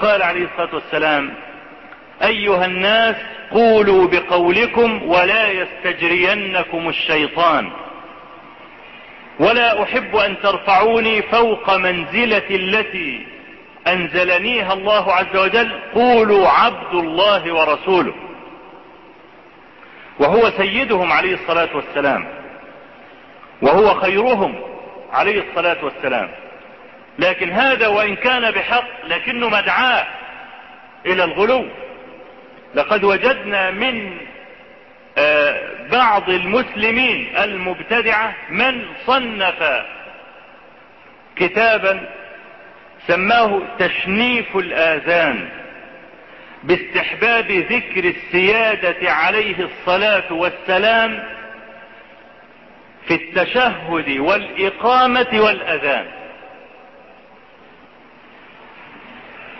فقال عليه الصلاة والسلام أيها الناس قولوا بقولكم ولا يستجرينكم الشيطان. ولا أحب أن ترفعوني فوق منزلة التي أنزلنيها الله عز وجل قولوا عبد الله ورسوله. وهو سيدهم عليه الصلاة والسلام وهو خيرهم عليه الصلاة والسلام. لكن هذا وإن كان بحق لكنه مدعاة إلى الغلو. لقد وجدنا من بعض المسلمين المبتدعة من صنف كتابا سماه تشنيف الآذان باستحباب ذكر السيادة عليه الصلاة والسلام في التشهد والإقامة والأذان.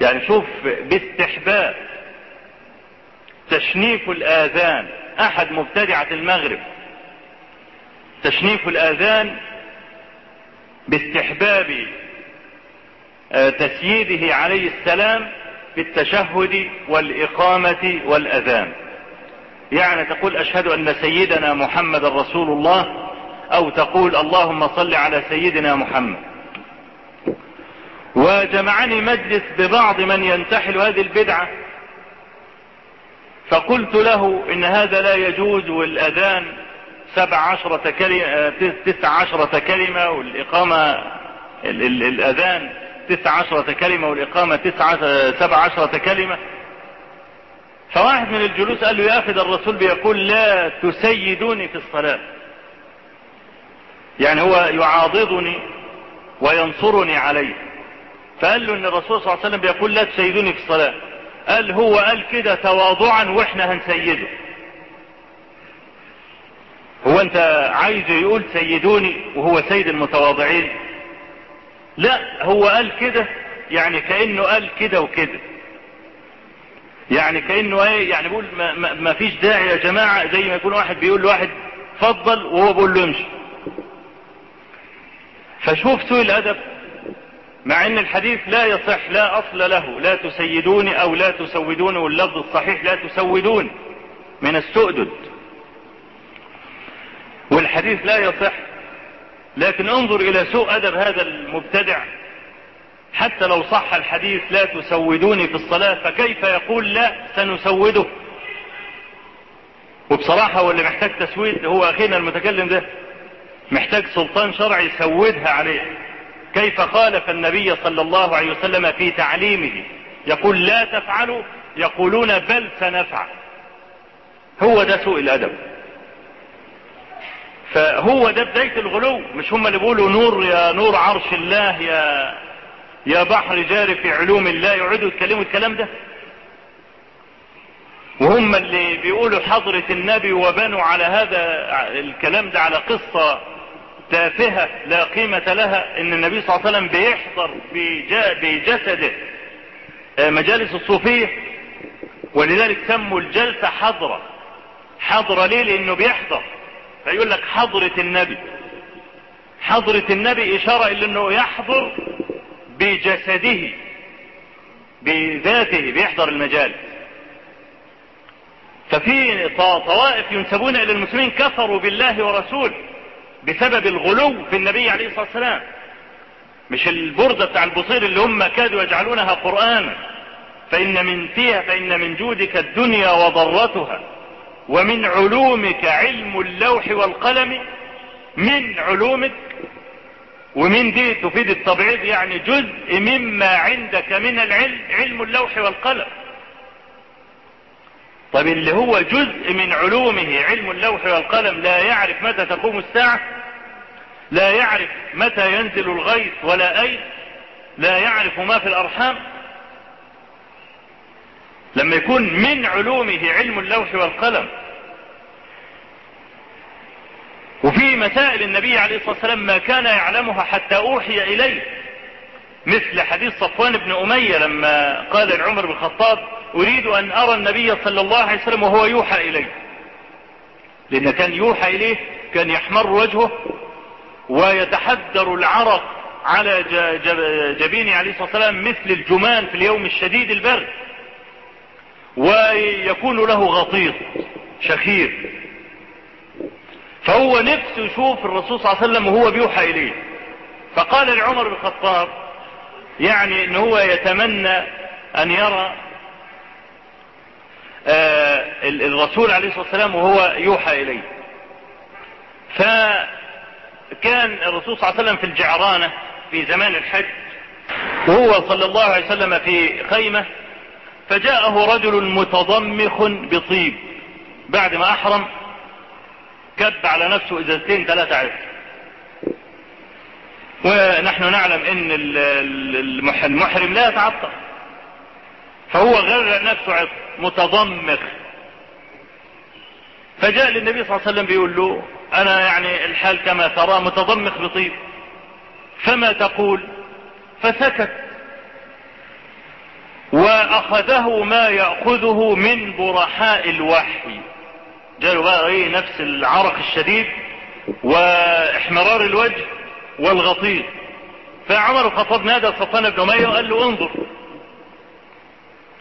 يعني شوف باستحباب تشنيف الآذان أحد مبتدعة المغرب. تشنيف الآذان باستحباب تسييده عليه السلام في التشهد والإقامة والأذان. يعني تقول أشهد أن سيدنا محمد رسول الله أو تقول اللهم صل على سيدنا محمد. وجمعني مجلس ببعض من ينتحل هذه البدعة. فقلت له إن هذا لا يجوز والأذان سبع عشرة كلمة تسع عشرة كلمة والإقامة ال ال الأذان تسع عشرة كلمة والإقامة تسع سبع عشرة كلمة. فواحد من الجلوس قال له يا أخي الرسول بيقول لا تسيدوني في الصلاة. يعني هو يعاضدني وينصرني عليه. فقال له إن الرسول صلى الله عليه وسلم بيقول لا تسيدوني في الصلاة. قال هو قال كده تواضعا وإحنا هنسيده. هو أنت عايزه يقول سيدوني وهو سيد المتواضعين؟ لا هو قال كده يعني كأنه قال كده وكده. يعني كأنه إيه يعني بيقول ما, ما, ما فيش داعي يا جماعة زي ما يكون واحد بيقول لواحد فضل وهو بيقول له امشي. فشوف سوء الأدب؟ مع إن الحديث لا يصح لا أصل له. لا تسيدوني أو لا تسودوني واللفظ الصحيح لا تسودوني من السؤدد. والحديث لا يصح. لكن انظر إلى سوء أدب هذا المبتدع. حتى لو صح الحديث لا تسودوني في الصلاة فكيف يقول لا سنسوده؟ وبصراحة هو اللي محتاج تسويد هو أخينا المتكلم ده محتاج سلطان شرعي يسودها عليه. كيف خالف النبي صلى الله عليه وسلم في تعليمه. يقول لا تفعلوا يقولون بل سنفعل. هو ده سوء الأدب. فهو ده بداية الغلو. مش هم اللي بيقولوا نور يا نور عرش الله يا يا بحر جاري في علوم الله يقعدوا يتكلموا الكلام ده؟ وهم اللي بيقولوا حضرة النبي وبنوا على هذا الكلام ده على قصة تافهة لا قيمة لها إن النبي صلى الله عليه وسلم بيحضر بجسده. مجالس الصوفية. ولذلك سموا الجلسة حضرة. حضرة ليه؟ لأنه بيحضر. فيقول لك حضرة النبي. حضرة النبي إشارة إلى أنه يحضر بجسده بذاته بيحضر المجالس ففي طوائف ينسبون إلى المسلمين كفروا بالله ورسوله. بسبب الغلو في النبي عليه الصلاة والسلام. مش البردة بتاع البصير اللي هم كادوا يجعلونها قرآنا فإن من فيها فإن من جودك الدنيا وضرتها. ومن علومك علم اللوح والقلم. من علومك. ومن دي تفيد التبعيض يعني جزء مما عندك من العلم علم اللوح والقلم. طب اللي هو جزء من علومه علم اللوح والقلم لا يعرف متى تقوم الساعة لا يعرف متى ينزل الغيث ولا أين لا يعرف ما في الأرحام. لما يكون من علومه علم اللوح والقلم. وفي مسائل النبي عليه الصلاة والسلام ما كان يعلمها حتى أوحي إليه. مثل حديث صفوان بن أمية لما قال لعمر بن الخطاب أريد أن أرى النبي صلى الله عليه وسلم وهو يوحى إليه. لأن كان يوحى إليه كان يحمر وجهه ويتحدر العرق على جبينه عليه الصلاة والسلام مثل الجمان في اليوم الشديد البرد ويكون له غطيط شخير. فهو نفسه يشوف الرسول صلى الله عليه وسلم وهو بيوحى إليه. فقال لعمر بن الخطاب يعني إن هو يتمنى أن يرى آه الرسول عليه الصلاة والسلام وهو يوحى إليه. فكان الرسول صلى الله عليه وسلم في الجعرانة في زمان الحج وهو صلى الله عليه وسلم في خيمة فجاءه رجل متضمخ بطيب. بعد ما أحرم كب على نفسه إزازتين ثلاثة عشر. ونحن نعلم إن المحرم لا يتعطر فهو غرق نفسه عطر متضمخ. فجاء للنبي صلى الله عليه وسلم بيقول له أنا يعني الحال كما ترى متضمخ بطيب. فما تقول؟ فسكت. وأخذه ما يأخذه من برحاء الوحي. جاله بقى إيه نفس العرق الشديد وإحمرار الوجه. والغطيط فعمر الخطاب نادى صفوان بن أمية وقال له انظر.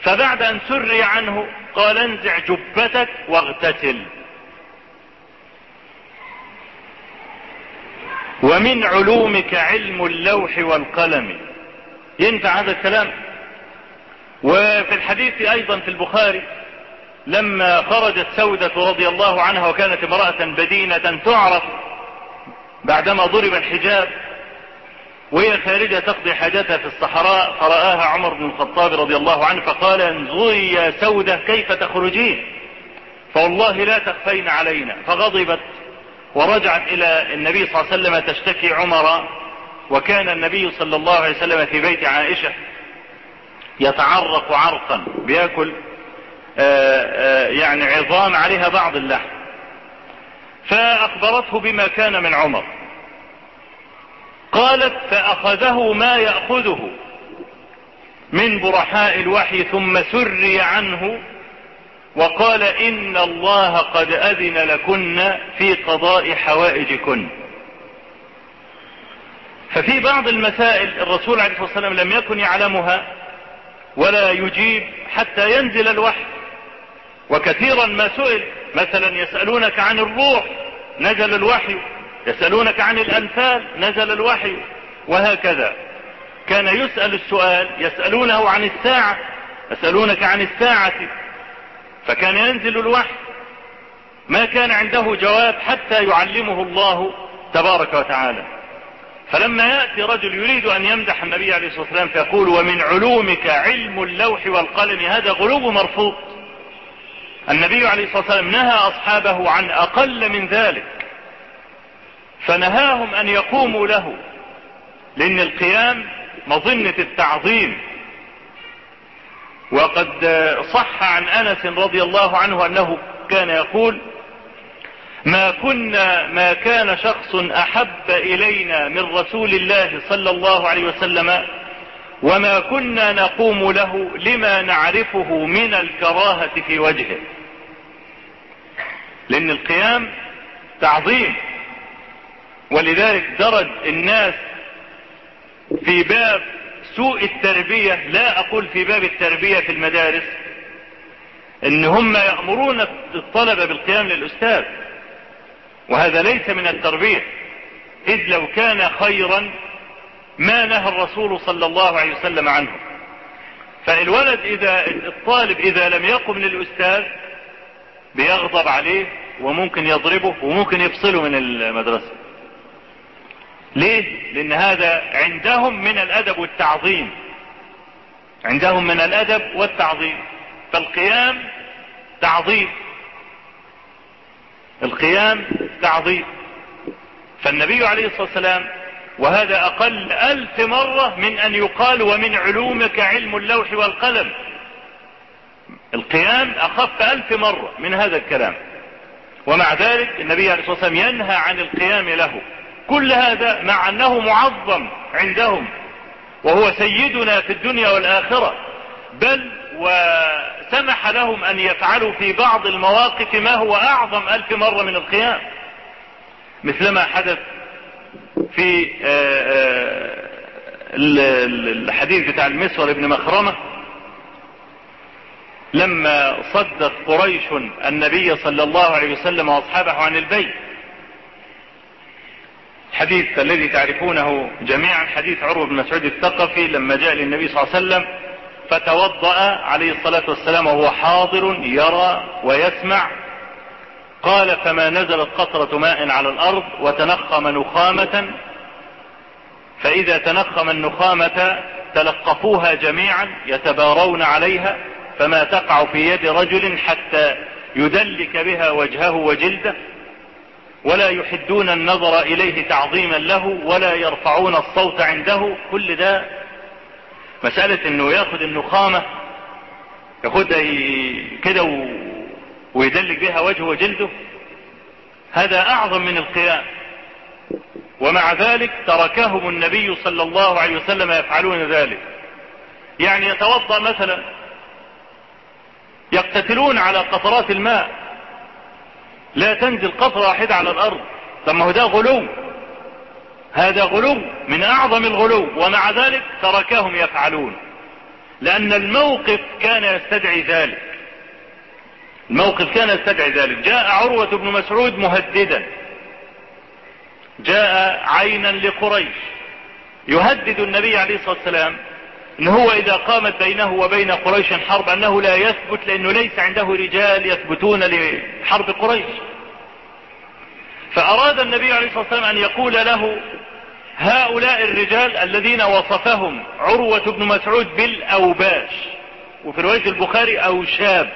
فبعد أن سري عنه قال انزع جبتك واغتسل. ومن علومك علم اللوح والقلم. ينفع هذا الكلام؟ وفي الحديث أيضا في البخاري لما خرجت سودة رضي الله عنها وكانت امرأة بدينة تعرف بعدما ضرب الحجاب وهي خارجة تقضي حاجتها في الصحراء فرآها عمر بن الخطاب رضي الله عنه فقال انظري يا سودة كيف تخرجين. فوالله لا تخفين علينا. فغضبت ورجعت إلى النبي صلى الله عليه وسلم تشتكي عمر وكان النبي صلى الله عليه وسلم في بيت عائشة يتعرق عرقا بيأكل آآ آآ يعني عظام عليها بعض اللحم. فأخبرته بما كان من عمر. قالت فأخذه ما يأخذه من برحاء الوحي ثم سري عنه وقال إن الله قد أذن لكن في قضاء حوائجكن. ففي بعض المسائل الرسول عليه الصلاة والسلام لم يكن يعلمها ولا يجيب حتى ينزل الوحي. وكثيرا ما سئل مثلا يسألونك عن الروح نزل الوحي. يسألونك عن الأنفال نزل الوحي. وهكذا. كان يسأل السؤال يسألونه عن الساعة يسألونك عن الساعة. فكان ينزل الوحي. ما كان عنده جواب حتى يعلمه الله تبارك وتعالى. فلما يأتي رجل يريد أن يمدح النبي عليه الصلاة والسلام فيقول ومن علومك علم اللوح والقلم هذا غلو مرفوض. النبي عليه الصلاة والسلام نهى أصحابه عن أقل من ذلك فنهاهم أن يقوموا له لأن القيام مظنة التعظيم. وقد صح عن أنس رضي الله عنه أنه كان يقول ما كنا ما كان شخص أحب إلينا من رسول الله صلى الله عليه وسلم وما كنا نقوم له لما نعرفه من الكراهة في وجهه؟ لأن القيام تعظيم. ولذلك درج الناس في باب سوء التربية لا أقول في باب التربية في المدارس إن هم يأمرون الطلبة بالقيام للأستاذ. وهذا ليس من التربية. إذ لو كان خيرا ما نهى الرسول صلى الله عليه وسلم عنه. فالولد إذا الطالب إذا لم يقم للأستاذ بيغضب عليه وممكن يضربه وممكن يفصله من المدرسة. ليه؟ لأن هذا عندهم من الأدب والتعظيم. عندهم من الأدب والتعظيم. فالقيام تعظيم. القيام تعظيم. فالنبي عليه الصلاة والسلام وهذا أقل ألف مرة من أن يقال ومن علومك علم اللوح والقلم. القيام أخف ألف مرة من هذا الكلام. ومع ذلك النبي عليه الصلاة والسلام ينهى عن القيام له. كل هذا مع أنه معظم عندهم وهو سيدنا في الدنيا والآخرة. بل وسمح لهم أن يفعلوا في بعض المواقف ما هو أعظم ألف مرة من القيام. مثلما حدث في الحديث بتاع المسور ابن مخرمة لما صدت قريش النبي صلى الله عليه وسلم وأصحابه عن البيت. الحديث الذي تعرفونه جميعا حديث عروة بن مسعود الثقفي لما جاء للنبي صلى الله عليه وسلم فتوضأ عليه الصلاة والسلام وهو حاضر يرى ويسمع. قال فما نزلت قطرة ماء على الأرض وتنخم نخامة. فإذا تنخم النخامة تلقفوها جميعا يتبارون عليها. فما تقع في يد رجل حتى يدلك بها وجهه وجلده ولا يحدون النظر إليه تعظيما له ولا يرفعون الصوت عنده. كل ده مسألة إنه ياخد النخامة ياخدها كده و... ويدلك بها وجهه وجلده. هذا أعظم من القيام. ومع ذلك تركهم النبي صلى الله عليه وسلم يفعلون ذلك. يعني يتوضأ مثلا يقتتلون على قطرات الماء. لا تنزل قطرة واحدة على الأرض. طب ما هو ده غلو. هذا غلو من أعظم الغلو ومع ذلك تركهم يفعلون. لأن الموقف كان يستدعي ذلك. الموقف كان يستدعي ذلك. جاء عروة بن مسعود مهددا. جاء عينا لقريش. يهدد النبي عليه الصلاة والسلام إن هو إذا قامت بينه وبين قريش حرب أنه لا يثبت لأنه ليس عنده رجال يثبتون لحرب قريش. فأراد النبي عليه الصلاة والسلام أن يقول له هؤلاء الرجال الذين وصفهم عروة بن مسعود بالأوباش. وفي رواية البخاري أوشاب.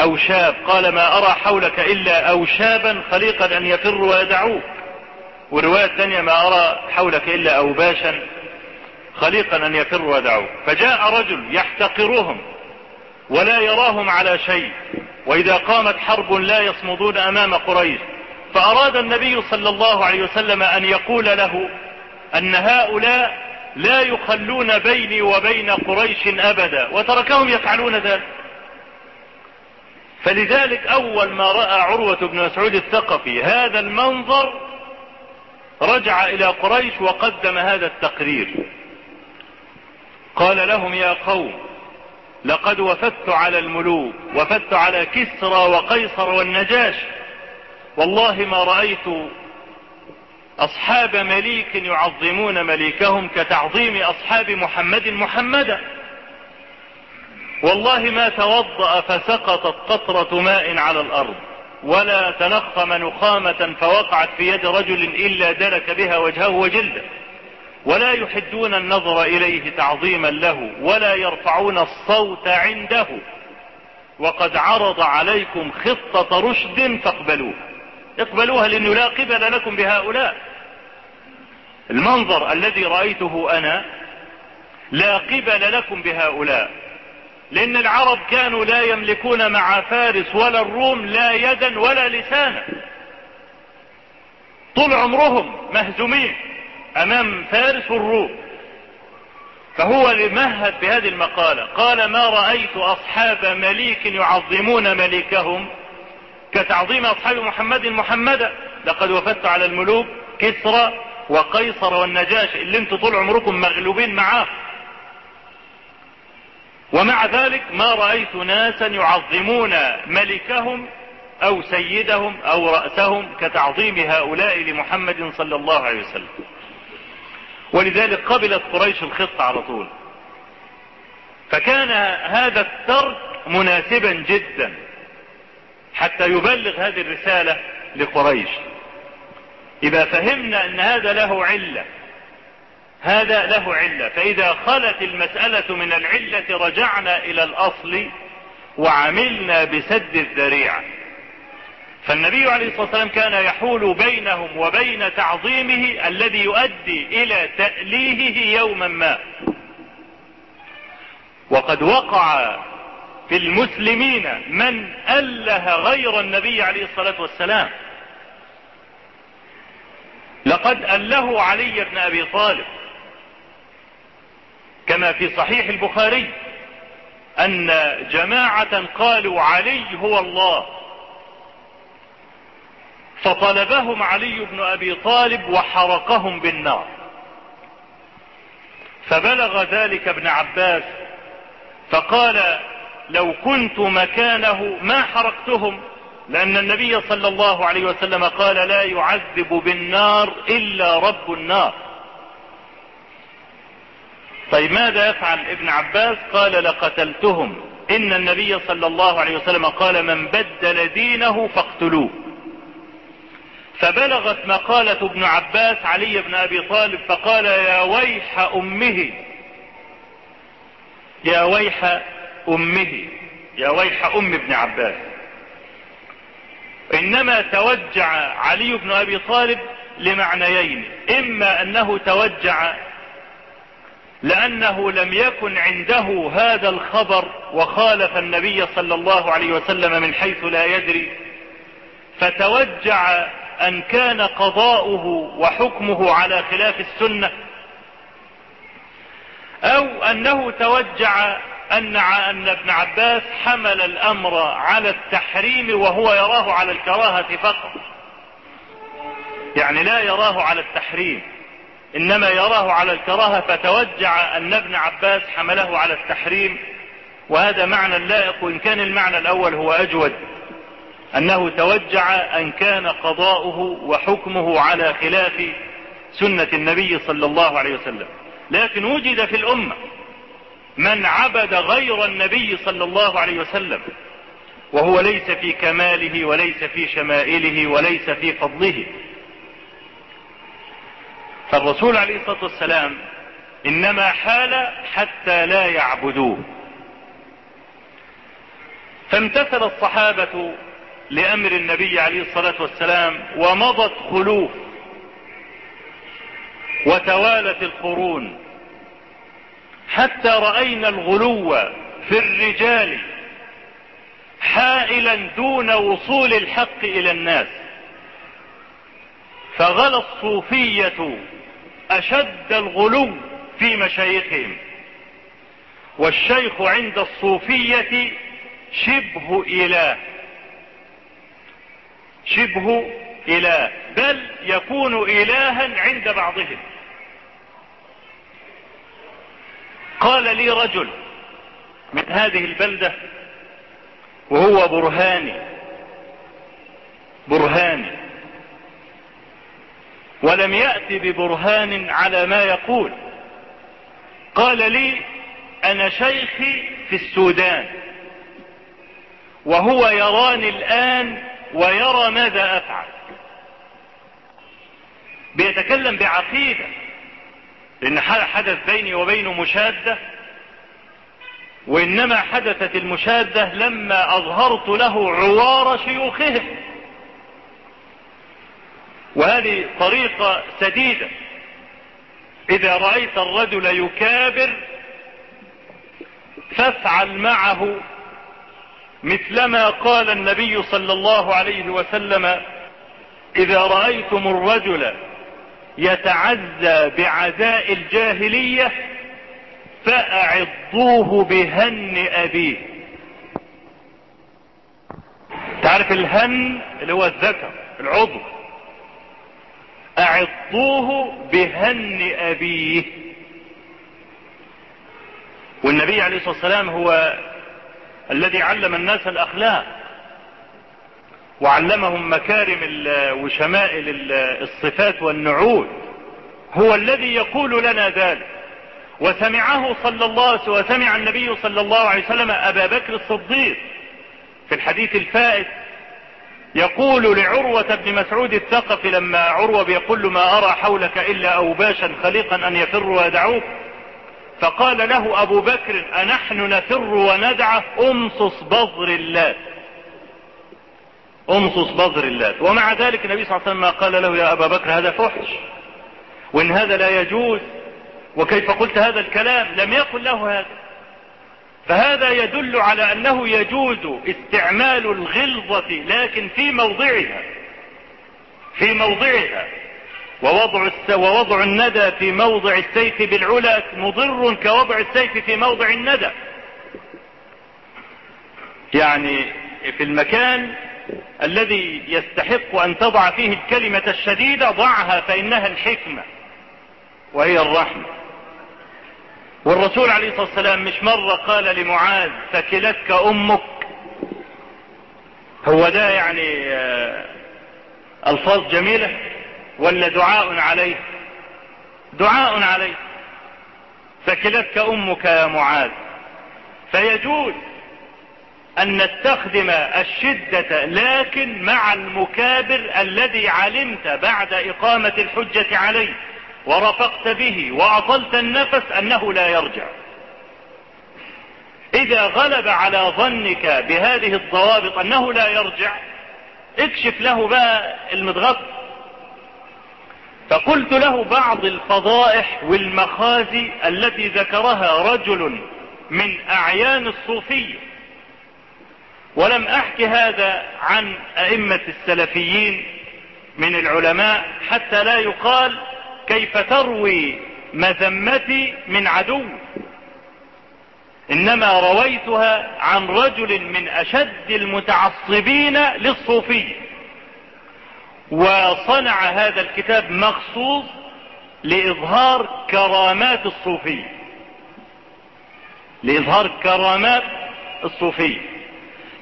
أوشاب قال ما أرى حولك إلا اوشابا خليقا أن يفروا ويدعوك. والرواية الثانية ما أرى حولك إلا اوباشا خليقا أن يفروا ويدعوك فجاء رجل يحتقرهم ولا يراهم على شيء. وإذا قامت حرب لا يصمدون أمام قريش. فأراد النبي صلى الله عليه وسلم أن يقول له أن هؤلاء لا يخلون بيني وبين قريش أبدا. وتركهم يفعلون ذلك. فلذلك أول ما رأى عروة بن مسعود الثقفي هذا المنظر رجع إلى قريش وقدم هذا التقرير. قال لهم يا قوم لقد وفدت على الملوك وفدت على كسرى وقيصر والنجاش. والله ما رأيت أصحاب مليك يعظمون مليكهم كتعظيم أصحاب محمد محمدا. والله ما توضأ فسقطت قطرة ماء على الأرض ولا تنخم نخامة فوقعت في يد رجل إلا دلك بها وجهه وجلده. ولا يحدون النظر إليه تعظيما له ولا يرفعون الصوت عنده. وقد عرض عليكم خطة رشد فاقبلوها اقبلوها لأنه لا قبل لكم بهؤلاء. المنظر الذي رأيته أنا لا قبل لكم بهؤلاء. لأن العرب كانوا لا يملكون مع فارس ولا الروم لا يدا ولا لسانا. طول عمرهم مهزومين. أمام فارس والروم فهو لمهد بهذه المقالة. قال ما رأيت أصحاب مليك يعظمون مليكهم كتعظيم أصحاب محمد محمدا لقد وفدت على الملوك كسرى وقيصر والنجاش اللي أنتوا طول عمركم مغلوبين معاه. ومع ذلك ما رأيت ناسا يعظمون ملكهم أو سيدهم أو رأسهم كتعظيم هؤلاء لمحمد صلى الله عليه وسلم. ولذلك قبلت قريش الخطة على طول. فكان هذا الترك مناسبا جدا حتى يبلغ هذه الرسالة لقريش. إذا فهمنا أن هذا له علة هذا له علة. فإذا خلت المسألة من العلة رجعنا إلى الأصل وعملنا بسد الذريعة. فالنبي عليه الصلاة والسلام كان يحول بينهم وبين تعظيمه الذي يؤدي إلى تأليهه يوما ما. وقد وقع في المسلمين من أله غير النبي عليه الصلاة والسلام. لقد أله علي بن أبي طالب. كما في صحيح البخاري أن جماعة قالوا علي هو الله. فطلبهم علي بن أبي طالب وحرقهم بالنار. فبلغ ذلك ابن عباس فقال لو كنت مكانه ما حرقتهم؟ لأن النبي صلى الله عليه وسلم قال لا يعذب بالنار إلا رب النار. طيب ماذا يفعل ابن عباس؟ قال لقتلتهم. إن النبي صلى الله عليه وسلم قال من بدل دينه فاقتلوه. فبلغت مقالة ابن عباس علي بن أبي طالب فقال يا ويح أمه يا ويح أمه يا ويح أم ابن عباس. إنما توجع علي بن أبي طالب لمعنيين إما أنه توجع لأنه لم يكن عنده هذا الخبر وخالف النبي صلى الله عليه وسلم من حيث لا يدري فتوجع أن كان قضاؤه وحكمه على خلاف السنة أو أنه توجع أن ابن عباس حمل الأمر على التحريم وهو يراه على الكراهة فقط. يعني لا يراه على التحريم إنما يراه على الكراهة فتوجع أن ابن عباس حمله على التحريم وهذا معنى لائق وإن كان المعنى الأول هو أجود. أنه توجع أن كان قضاؤه وحكمه على خلاف سنة النبي صلى الله عليه وسلم. لكن وجد في الأمة من عبد غير النبي صلى الله عليه وسلم وهو ليس في كماله وليس في شمائله وليس في فضله. فالرسول عليه الصلاة والسلام إنما حال حتى لا يعبدوه. فامتثل الصحابة لأمر النبي عليه الصلاة والسلام ومضت خلوف وتوالت القرون. حتى رأينا الغلو في الرجال حائلا دون وصول الحق إلى الناس. فغلى الصوفية أشد الغلو في مشايخهم. والشيخ عند الصوفية شبه إله. شبه إله بل يكون إلها عند بعضهم. قال لي رجل من هذه البلدة وهو برهاني برهاني ولم يأتي ببرهان على ما يقول. قال لي أنا شيخي في السودان وهو يراني الآن ويرى ماذا أفعل. بيتكلم بعقيدة لأن حدث بيني وبينه مشادة وإنما حدثت المشادة لما أظهرت له عوار شيوخهم وهذه طريقة سديدة. إذا رأيت الرجل يكابر فافعل معه مثلما قال النبي صلى الله عليه وسلم إذا رأيتم الرجل يتعزى بعزاء الجاهلية فأعضوه بهن أبيه. تعرف الهن اللي هو الذكر العضو. أعضوه بهن أبيه. والنبي عليه الصلاة والسلام هو الذي علم الناس الأخلاق وعلمهم مكارم وشمائل الصفات والنعود هو الذي يقول لنا ذلك. وسمعه صلى الله وسمع النبي صلى الله عليه وسلم أبا بكر الصديق في الحديث الفائت يقول لعروة بن مسعود الثقفي لما عروة بيقول ما أرى حولك إلا أوباشا خليقا أن يفر ويدعوك. فقال له أبو بكر أنحن نفر وندعه أمصص بظر الله. أمصص بظر الله. ومع ذلك النبي صلى الله عليه وسلم قال له يا أبا بكر هذا فحش. وإن هذا لا يجوز. وكيف قلت هذا الكلام؟ لم يقل له هذا. فهذا يدل على أنه يجوز استعمال الغلظة لكن في موضعها. في موضعها. ووضع ووضع الندى في موضع السيف بالعلا مضر كوضع السيف في موضع الندى. يعني في المكان الذي يستحق أن تضع فيه الكلمة الشديدة ضعها فإنها الحكمة وهي الرحمة. والرسول عليه الصلاة والسلام مش مرة قال لمعاذ ثكلتك أمك. هو ده يعني ألفاظ جميلة؟ ولا دعاء عليه؟ دعاء عليه. ثكلتك أمك يا معاذ. فيجوز أن نستخدم الشدة لكن مع المكابر الذي علمت بعد إقامة الحجة عليه ورفقت به وأطلت النفس أنه لا يرجع. إذا غلب على ظنك بهذه الضوابط أنه لا يرجع اكشف له بقى المضغط. فقلت له بعض الفضائح والمخازي التي ذكرها رجل من أعيان الصوفية. ولم أحكي هذا عن أئمة السلفيين من العلماء حتى لا يقال كيف تروي مذمتي من عدو. إنما رويتها عن رجل من أشد المتعصبين للصوفية. وصنع هذا الكتاب مخصوص لإظهار كرامات الصوفية لإظهار كرامات الصوفية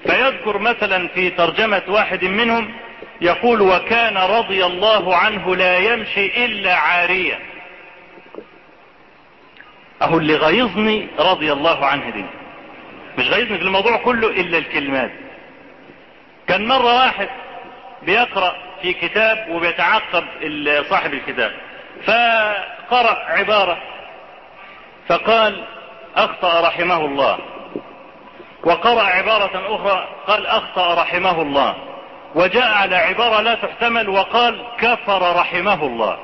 فيذكر مثلا في ترجمة واحد منهم يقول وكان رضي الله عنه لا يمشي إلا عاريا أهو اللي غيظني رضي الله عنه دي. مش غيظني في الموضوع كله إلا الكلمات. كان مرة واحد بيقرأ في كتاب وبيتعقب صاحب الكتاب. فقرأ عبارة فقال أخطأ رحمه الله. وقرأ عبارة أخرى قال أخطأ رحمه الله. وجاء على عبارة لا تحتمل وقال كفر رحمه الله.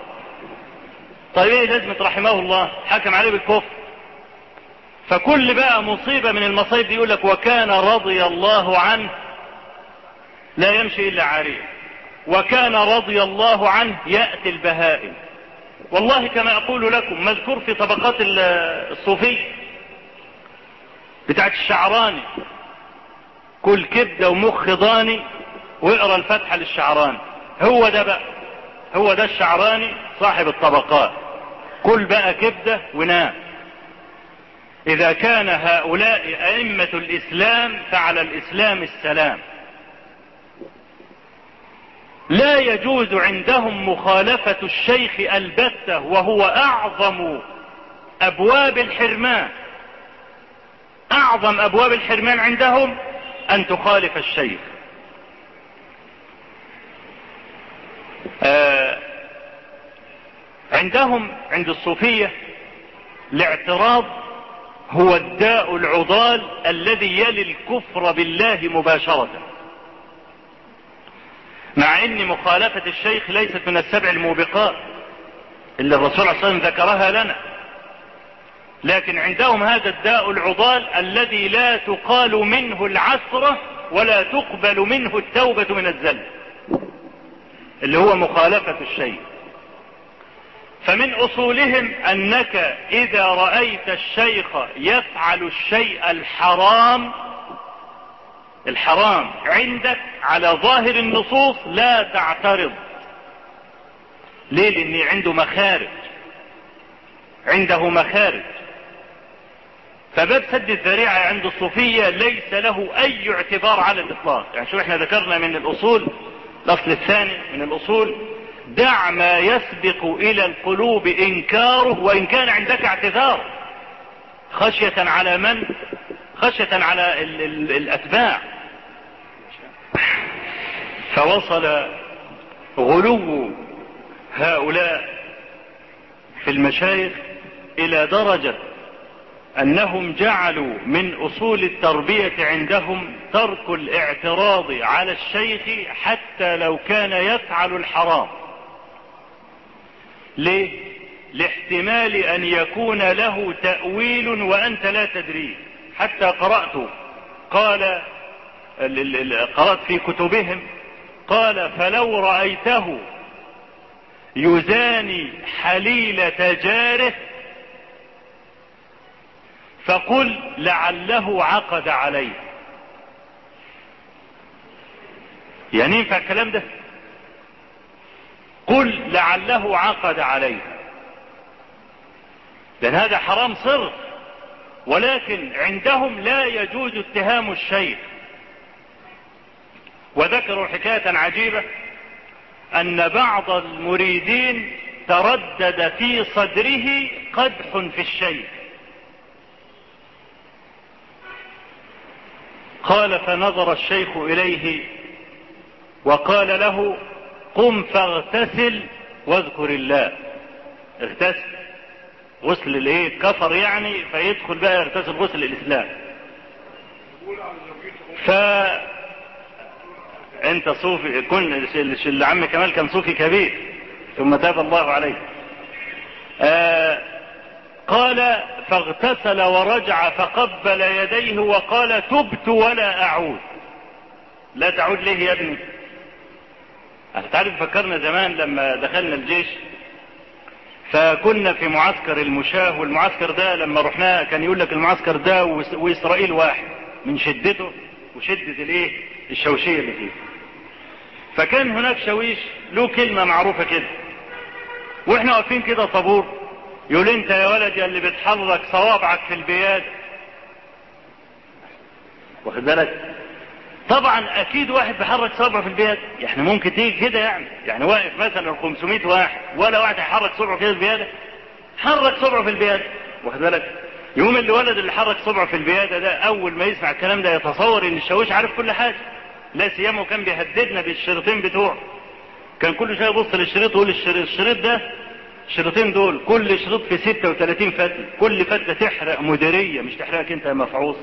طيب إيه لازمة رحمه الله؟ حكم عليه بالكفر. فكل بقى مصيبة من المصايب دي يقول لك وكان رضي الله عنه لا يمشي إلا عارية وكان رضي الله عنه يأتي البهائم. والله كما أقول لكم مذكور في طبقات الصوفية بتاعت الشعراني. كل كبدة ومخ ضاني واقرا الفتحة للشعراني. هو ده بقى هو ده الشعراني صاحب الطبقات. كل بقى كبدة ونام. إذا كان هؤلاء أئمة الإسلام فعلى الإسلام السلام. لا يجوز عندهم مخالفة الشيخ البتة وهو أعظم أبواب الحرمان. أعظم أبواب الحرمان عندهم أن تخالف الشيخ. آه عندهم عند الصوفية الاعتراض هو الداء العضال الذي يلي الكفر بالله مباشرة. مع إن مخالفة الشيخ ليست من السبع الموبقات اللي الرسول عليه وسلم ذكرها لنا. لكن عندهم هذا الداء العضال الذي لا تقال منه العسرة ولا تقبل منه التوبة من الزل اللي هو مخالفة الشيء. فمن أصولهم أنك إذا رأيت الشيخ يفعل الشيء الحرام الحرام عندك على ظاهر النصوص لا تعترض. ليه؟ لأن عنده مخارج. عنده مخارج. فباب سد الذريعة عند الصوفية ليس له أي اعتبار على الإطلاق. يعني شو إحنا ذكرنا من الأصول الأصل الثاني من الأصول دع ما يسبق إلى القلوب إنكاره وإن كان عندك اعتذار. خشية على من؟ خشية على ال ال الأتباع. فوصل غلو هؤلاء في المشايخ إلى درجة أنهم جعلوا من أصول التربية عندهم ترك الاعتراض على الشيخ حتى لو كان يفعل الحرام. ليه؟ لاحتمال أن يكون له تأويل وأنت لا تدريه حتى قرأت قال قرأت في كتبهم. قال فلو رأيته يزاني حليلة جاره فقل لعله عقد عليه. يعني ينفع الكلام ده؟ قل لعله عقد عليه. لأن هذا حرام صرف ولكن عندهم لا يجوز اتهام الشيخ. وذكروا حكاية عجيبة أن بعض المريدين تردد في صدره قدح في الشيخ قال فنظر الشيخ إليه وقال له قم فاغتسل واذكر الله. اغتسل. غسل الايه؟ كفر يعني فيدخل بقى يغتسل غسل الإسلام. ف أنت صوفي كن العم كمال كان صوفي كبير. ثم تاب الله عليه. آه قال فاغتسل ورجع فقبل يديه وقال تبت ولا أعود. لا تعود ليه يا ابني؟ تعرف فكرنا زمان لما دخلنا الجيش فكنا في معسكر المشاه والمعسكر ده لما رحناه كان يقول لك المعسكر ده وإسرائيل واحد من شدته. وشدة الايه؟ الشوشية اللي فيه. فكان هناك شويش له كلمة معروفة كده. وإحنا واقفين كده طابور. يقول انت يا ولد يا اللي بتحرك صوابعك في البياد. واخد بالك؟ طبعا أكيد واحد بيحرك صبعه في البياد. يعني ممكن تيجي كده يعني. يعني واقف مثلا 500 واحد. ولا واحد هيحرك صبعه كده في البياده حرك صبعه في البياده واخد بالك؟ يوم اللي ولد اللي حرك صبعه في البيادة ده أول ما يسمع الكلام ده يتصور إن الشاويش عارف كل حاجة. لا سيما وكان بيهددنا بالشريطين بتوعه. كان كل شوية يبص للشريط ويقول الشريط ده الشريطين دول كل شريط في 36 فتله كل فتله تحرق مديرية مش تحرقك أنت يا مفعوص.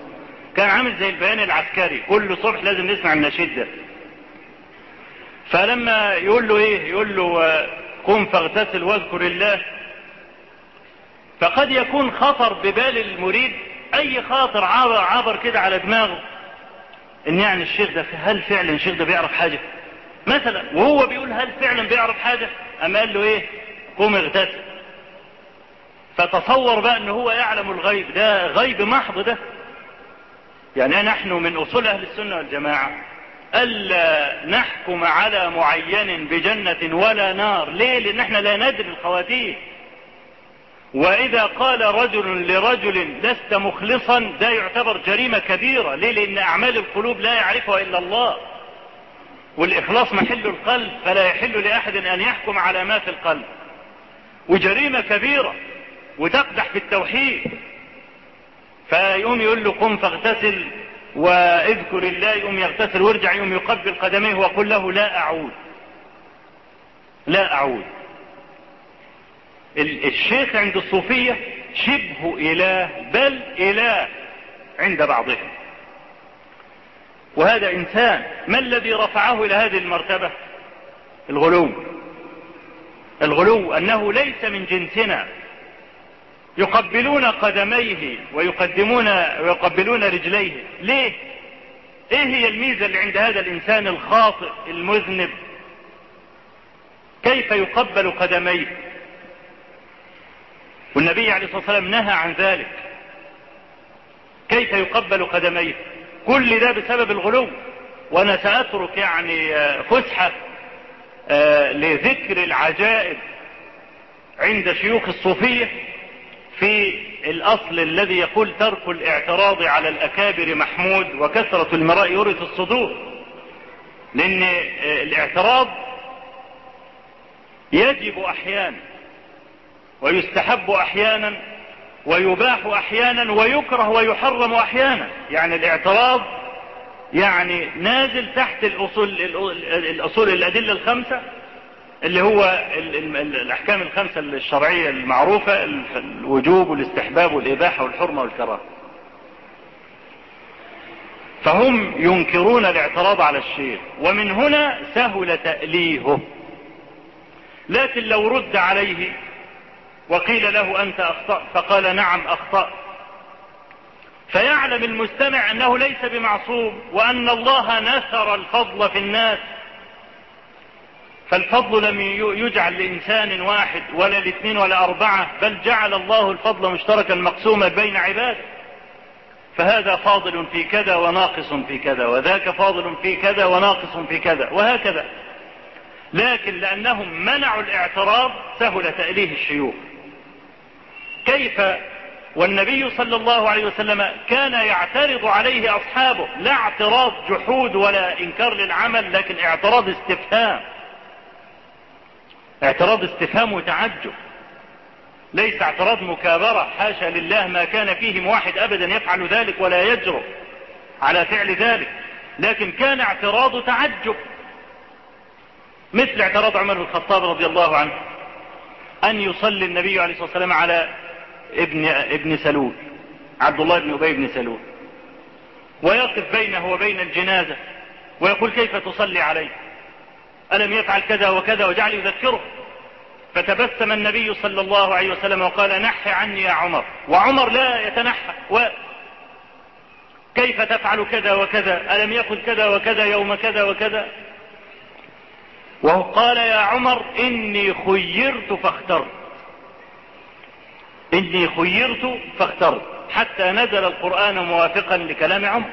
كان عامل زي البيان العسكري. كل صبح لازم نسمع النشيد ده. فلما يقول له إيه؟ يقول له قم فاغتسل واذكر الله. فقد يكون خطر ببال المريد أي خاطر عبر, عبر كده على دماغه إن يعني الشيخ ده هل فعلا الشيخ ده بيعرف حاجة؟ مثلا وهو بيقول هل فعلا بيعرف حاجة؟ أما قال له إيه؟ قم اغتسل. فتصور بقى إن هو يعلم الغيب. ده غيب محض ده. يعني نحن من أصول أهل السنة والجماعة ألا نحكم على معين بجنة ولا نار. ليه؟ لأن إحنا لا ندري الخواتيم. وإذا قال رجل لرجل لست مخلصا ده يعتبر جريمة كبيرة. ليه؟ لأن أعمال القلوب لا يعرفها إلا الله. والإخلاص محل القلب فلا يحل لأحد أن يحكم على ما في القلب. وجريمة كبيرة وتقدح في التوحيد فيقوم يقول له قم فاغتسل واذكر الله يقوم يغتسل ويرجع يقوم يقبل قدميه ويقول له لا أعود. لا أعود. الشيخ عند الصوفية شبه إله بل إله عند بعضهم. وهذا إنسان ما الذي رفعه إلى هذه المرتبة؟ الغلو. الغلو أنه ليس من جنسنا. يقبلون قدميه ويقدمون ويقبلون رجليه. ليه؟ إيه هي الميزة اللي عند هذا الإنسان الخاطئ المذنب؟ كيف يقبل قدميه؟ والنبي عليه الصلاة والسلام نهى عن ذلك. كيف يقبل قدميه؟ كل ده بسبب الغلو. وأنا سأترك يعني فسحة لذكر العجائب عند شيوخ الصوفية في الأصل الذي يقول ترك الاعتراض على الأكابر محمود وكثرة المراء يورث الصدور. لأن الاعتراض يجب أحيانا ويستحب أحيانا ويباح أحيانا ويكره ويحرم أحيانا. يعني الاعتراض يعني نازل تحت الأصول, الأصول الأدلة الخمسة اللي هو الأحكام الخمسة الشرعية المعروفة الوجوب والاستحباب والإباحة والحرمة والكراهة. فهم ينكرون الاعتراض على الشيخ ومن هنا سهل تأليهه. لكن لو رد عليه وقيل له أنت أخطأ فقال نعم أخطأ فيعلم المستمع أنه ليس بمعصوم وأن الله نثر الفضل في الناس. فالفضل لم يجعل لإنسان واحد ولا لإثنين ولا أربعة بل جعل الله الفضل مشتركا مقسوما بين عباده. فهذا فاضل في كذا وناقص في كذا وذاك فاضل في كذا وناقص في كذا وهكذا. لكن لأنهم منعوا الاعتراض سهل تأليه الشيوخ. كيف والنبي صلى الله عليه وسلم كان يعترض عليه أصحابه؟ لا اعتراض جحود ولا إنكار للعمل لكن اعتراض استفهام. اعتراض استفهام وتعجب. ليس اعتراض مكابرة حاشا لله ما كان فيهم واحد أبدا يفعل ذلك ولا يجرؤ على فعل ذلك. لكن كان اعتراض تعجب. مثل اعتراض عمر بن الخطاب رضي الله عنه أن يصلي النبي عليه الصلاة والسلام على ابن, ابن سلول عبد الله بن أبي بن سلول. ويقف بينه وبين الجنازة ويقول كيف تصلي عليه؟ ألم يفعل كذا وكذا وجعل يذكره؟ فتبسم النبي صلى الله عليه وسلم وقال نح عني يا عمر. وعمر لا يتنحى. و كيف تفعل كذا وكذا؟ ألم يقل كذا وكذا يوم كذا وكذا؟ وهو قال يا عمر إني خيرت فاخترت. إني خيرت فاخترت. حتى نزل القرآن موافقا لكلام عمر.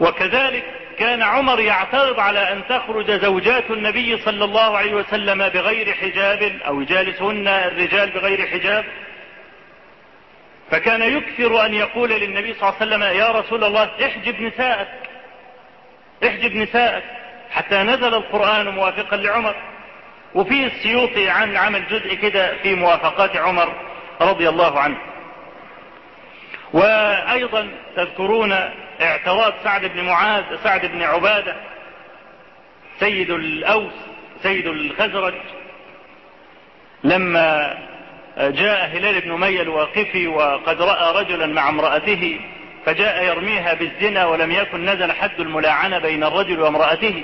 وكذلك كان عمر يعترض على أن تخرج زوجات النبي صلى الله عليه وسلم بغير حجاب أو يجالسهن الرجال بغير حجاب. فكان يكثر أن يقول للنبي صلى الله عليه وسلم يا رسول الله احجب نساءك احجب نساءك. حتى نزل القرآن موافقا لعمر. وفي السيوطي عن عمل جزء كده في موافقات عمر رضي الله عنه. وأيضا تذكرون اعتراض سعد بن معاذ سعد بن عبادة سيد الأوس سيد الخزرج لما جاء هلال بن مية الواقفي وقد رأى رجلا مع امرأته فجاء يرميها بالزنا ولم يكن نزل حد الملاعنة بين الرجل وامرأته.